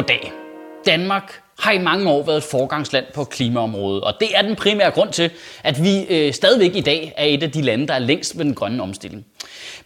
Goddag. Danmark har i mange år været et forgangsland på klimaområdet, og det er den primære grund til, at vi øh, stadigvæk i dag er et af de lande, der er længst med den grønne omstilling.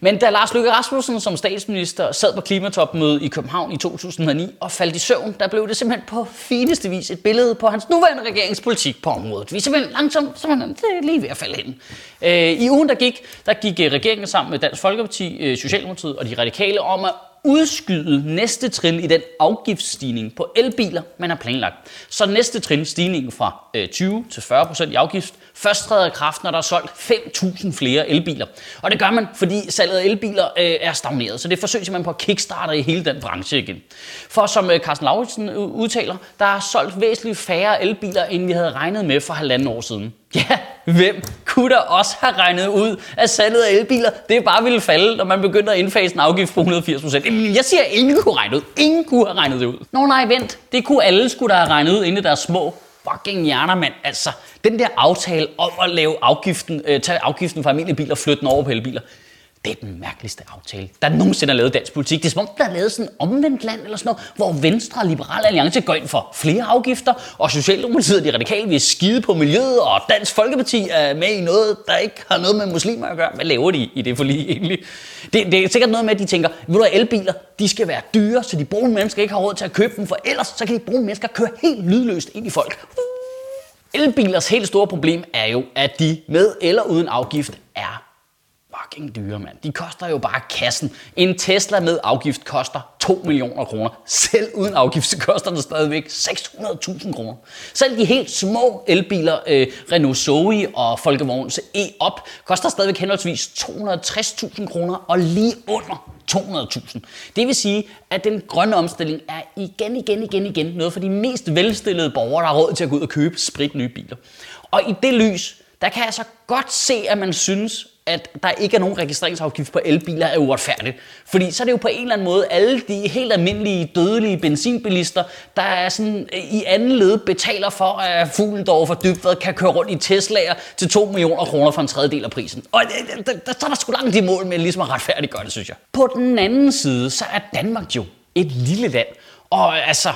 Men da Lars Løkke Rasmussen som statsminister sad på klimatopmødet i København i 2009 og faldt i søvn, der blev det simpelthen på fineste vis et billede på hans nuværende regeringspolitik på området. Vi er simpelthen langsomt simpelthen, det er lige ved at falde ind. Øh, I ugen, der gik, der gik øh, regeringen sammen med Dansk Folkeparti, øh, Socialdemokratiet og de radikale om at udskyde næste trin i den afgiftsstigning på elbiler, man har planlagt. Så næste trin, stigningen fra øh, 20 til 40 procent i afgift, først træder i kraft, når der er solgt 5.000 flere elbiler. Og det gør man, fordi salget af elbiler øh, er stagneret. Så det forsøger man på at kickstarte i hele den branche igen. For som øh, Carsten Lauritsen øh, udtaler, der er solgt væsentligt færre elbiler, end vi havde regnet med for halvanden år siden. Ja, hvem kunne da også have regnet ud, at salget af elbiler, det bare ville falde, når man begynder at indfase en afgift på 180 procent? Jeg siger, at ingen kunne regne ud. Ingen kunne have regnet det ud. Nå nej, vent. Det kunne alle skulle da have regnet ud, inden deres små fucking hjerner, mand. Altså, den der aftale om at lave afgiften, øh, tage afgiften fra almindelige biler og flytte den over på elbiler, det er den mærkeligste aftale, der nogensinde er lavet dansk politik. Det er som om, der er lavet sådan en omvendt land eller sådan noget, hvor Venstre og Liberale Alliance går ind for flere afgifter, og Socialdemokratiet og de radikale vil skide på miljøet, og Dansk Folkeparti er med i noget, der ikke har noget med muslimer at gøre. Hvad laver de i det forlig egentlig? Det, det er sikkert noget med, at de tænker, ved du elbiler, de skal være dyre, så de brune mennesker ikke har råd til at købe dem, for ellers så kan de brune mennesker køre helt lydløst ind i folk. Elbilers helt store problem er jo, at de med eller uden afgift er fucking dyre, mand. De koster jo bare kassen. En Tesla med afgift koster 2 millioner kroner. Selv uden afgift, så koster den stadigvæk 600.000 kroner. Selv de helt små elbiler, øh, Renault Zoe og Folkevogns E-Op, koster stadigvæk henholdsvis 260.000 kroner og lige under 200.000. Det vil sige, at den grønne omstilling er igen, igen, igen, igen noget for de mest velstillede borgere, der har råd til at gå ud og købe sprit nye biler. Og i det lys, der kan jeg så godt se, at man synes, at der ikke er nogen registreringsafgift på elbiler er uretfærdigt. Fordi så er det jo på en eller anden måde alle de helt almindelige dødelige benzinbilister, der er sådan øh, i anden led betaler for, at fuglen dog for dybvad kan køre rundt i Tesla'er til 2 millioner kroner for en tredjedel af prisen. Og der, der, der, så er der sgu langt i mål med ligesom at retfærdiggøre det, synes jeg. På den anden side, så er Danmark jo et lille land. Og altså,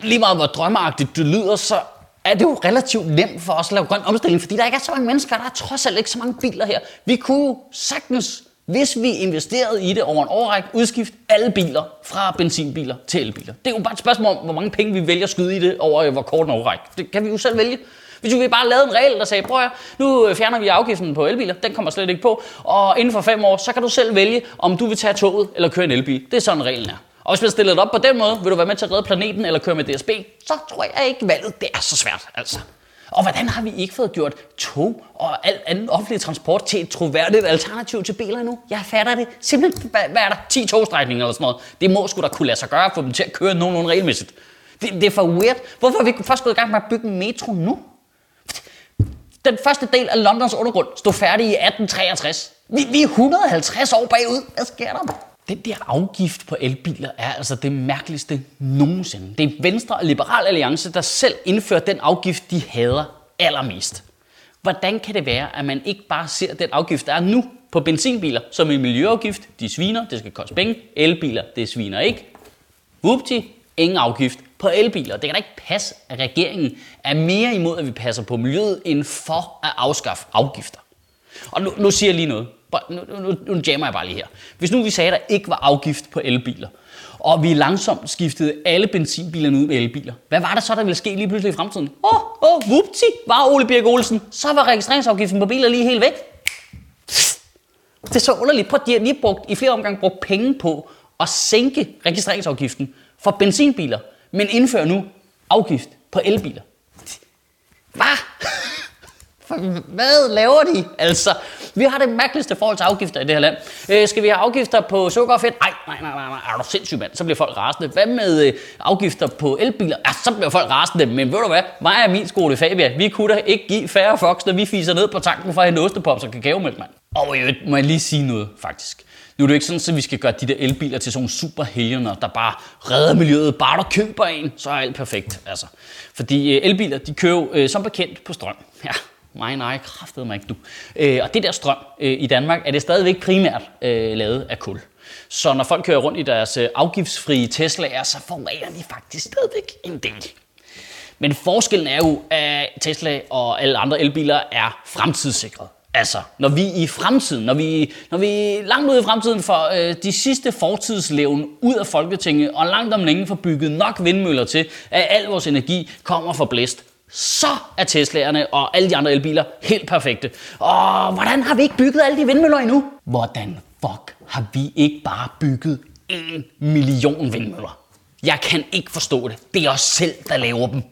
lige meget hvor drømmeagtigt det lyder, så er det jo relativt nemt for os at lave grøn omstilling, fordi der ikke er så mange mennesker, der er trods alt ikke så mange biler her. Vi kunne jo sagtens, hvis vi investerede i det over en årrække, udskifte alle biler fra benzinbiler til elbiler. Det er jo bare et spørgsmål om, hvor mange penge vi vælger at skyde i det over hvor kort en årrække. Det kan vi jo selv vælge. Hvis vi bare lavede en regel, der sagde, prøv at, nu øh, fjerner vi afgiften på elbiler, den kommer slet ikke på, og inden for fem år, så kan du selv vælge, om du vil tage toget eller køre en elbil. Det er sådan reglen er. Og hvis man stiller det op på den måde, vil du være med til at redde planeten eller køre med DSB, så tror jeg ikke, valget det er så svært. Altså. Og hvordan har vi ikke fået gjort tog og al anden offentlig transport til et troværdigt alternativ til biler nu? Jeg fatter det. Simpelthen, hvad, hvad er der? 10 togstrækninger eller sådan noget. Det må sgu da kunne lade sig gøre at få dem til at køre nogenlunde regelmæssigt. Det, det er for weird. Hvorfor har vi først gået i gang med at bygge en metro nu? Den første del af Londons undergrund stod færdig i 1863. Vi, vi er 150 år bagud. Hvad sker der? Den der afgift på elbiler er altså det mærkeligste nogensinde. Det er Venstre og Liberal Alliance, der selv indfører den afgift, de hader allermest. Hvordan kan det være, at man ikke bare ser den afgift, der er nu på benzinbiler, som en miljøafgift? De sviner, det skal koste penge. Elbiler, det sviner ikke. Whoopty, ingen afgift på elbiler. Det kan da ikke passe, at regeringen er mere imod, at vi passer på miljøet, end for at afskaffe afgifter. Og nu, nu siger jeg lige noget nu, nu, nu jammer jeg bare lige her. Hvis nu vi sagde, at der ikke var afgift på elbiler, og vi langsomt skiftede alle benzinbilerne ud med elbiler, hvad var det så, der ville ske lige pludselig i fremtiden? Åh, oh, oh, whoopty, var Ole Birk Olsen, så var registreringsafgiften på biler lige helt væk. Det er så underligt. Prøv, de har lige brugt, i flere omgange brugt penge på at sænke registreringsafgiften for benzinbiler, men indfører nu afgift på elbiler. Hvad? Hvad laver de? Altså, vi har det mærkeligste forhold til afgifter i det her land. Øh, skal vi have afgifter på sukker og fedt? Nej, nej, nej, nej, nej. Er du sindssyg, mand? Så bliver folk rasende. Hvad med øh, afgifter på elbiler? Ja, så bliver folk rasende. Men ved du hvad? Mig og min skole Fabia, vi kunne da ikke give færre fox, når vi fiser ned på tanken for at have ostepops og kakaomælk, mand. Og jeg må jeg lige sige noget, faktisk. Nu er det jo ikke sådan, at vi skal gøre de der elbiler til sådan superhelgener, der bare redder miljøet. Bare der køber en, så er alt perfekt. Altså. Fordi øh, elbiler, de kører øh, som bekendt på strøm. Ja, Nej, nej, kraftede mig ikke du. Øh, og det der strøm øh, i Danmark, er det stadigvæk primært øh, lavet af kul. Så når folk kører rundt i deres øh, afgiftsfrie Tesla'er, så forurener de faktisk stadigvæk en del. Men forskellen er jo, at Tesla og alle andre elbiler er fremtidssikret. Altså, når vi i fremtiden, når vi, når vi langt ud i fremtiden får øh, de sidste fortidslevn ud af Folketinget, og langt om længe får bygget nok vindmøller til, at al vores energi kommer fra blæst, så er Tesla'erne og alle de andre elbiler helt perfekte. Og hvordan har vi ikke bygget alle de vindmøller endnu? Hvordan fuck har vi ikke bare bygget en million vindmøller? Jeg kan ikke forstå det. Det er os selv, der laver dem.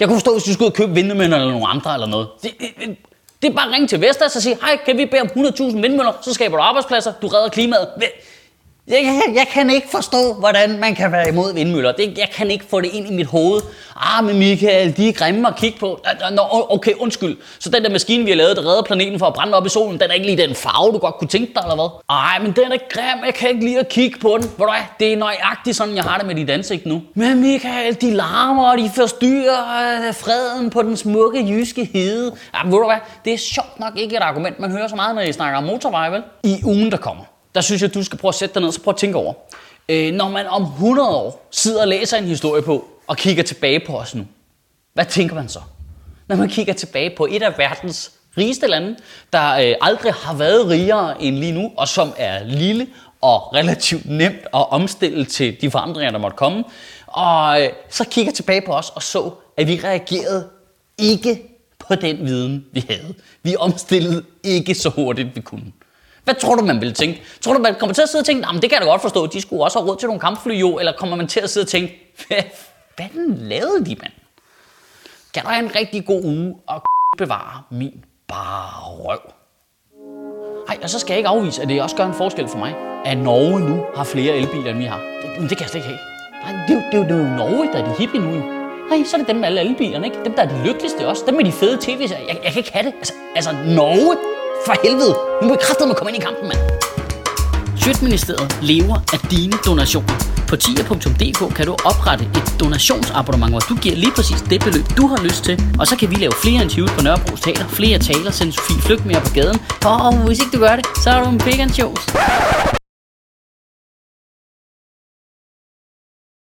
Jeg kunne forstå, hvis du skulle ud og købe vindmøller eller nogle andre eller noget. Det, det, det, det er bare at ringe til Vestas og sige, hej, kan vi bede om 100.000 vindmøller, så skaber du arbejdspladser, du redder klimaet. Jeg, jeg, jeg kan ikke forstå, hvordan man kan være imod vindmøller. Det, jeg kan ikke få det ind i mit hoved. Ah, men Michael, de er grimme at kigge på. Nå, okay, undskyld. Så den der maskine, vi har lavet, der redder planeten for at brænde op i solen, den er ikke lige den farve, du godt kunne tænke dig, eller hvad? Ej, men den er grim. Jeg kan ikke lige at kigge på den. Ved du hvad? Det er nøjagtigt sådan, jeg har det med dit ansigt nu. Men Michael, de larmer, og de forstyrrer øh, freden på den smukke jyske hede. Ja, ved du hvad? Det er sjovt nok ikke et argument, man hører så meget, når I snakker om motorvej, vel? I ugen, der kommer der synes jeg, du skal prøve at sætte dig ned og så prøve at tænke over. Øh, når man om 100 år sidder og læser en historie på, og kigger tilbage på os nu, hvad tænker man så? Når man kigger tilbage på et af verdens rigeste lande, der øh, aldrig har været rigere end lige nu, og som er lille og relativt nemt at omstille til de forandringer, der måtte komme. Og øh, så kigger tilbage på os og så, at vi reagerede ikke på den viden, vi havde. Vi omstillede ikke så hurtigt, vi kunne. Hvad tror du, man vil tænke? Tror du, man kommer til at sidde og tænke, det kan jeg da godt forstå, de skulle også have råd til nogle kampfly jo, eller kommer man til at sidde og tænke, hvad fanden lavede de, mand? Kan du have en rigtig god uge og bevare min bare røv? Ej, og så skal jeg ikke afvise, at det også gør en forskel for mig, at Norge nu har flere elbiler, end vi har. Det, det kan jeg slet ikke have. Nej, det, det, det, det er jo Norge, der er de hippie nu. Nej, så er det dem med alle elbilerne, ikke? Dem, der er de lykkeligste også. Dem med de fede tv'er. jeg, jeg, jeg kan ikke have det. Altså, altså Norge for helvede! Nu må vi med komme ind i kampen, mand. Sjøtministeriet lever af dine donationer. På tier.dk kan du oprette et donationsabonnement, hvor du giver lige præcis det beløb, du har lyst til. Og så kan vi lave flere interviews på Nørrebro Teater, flere taler, sende Sofie Flygt mere på gaden. Og hvis ikke du gør det, så er du en big and shows.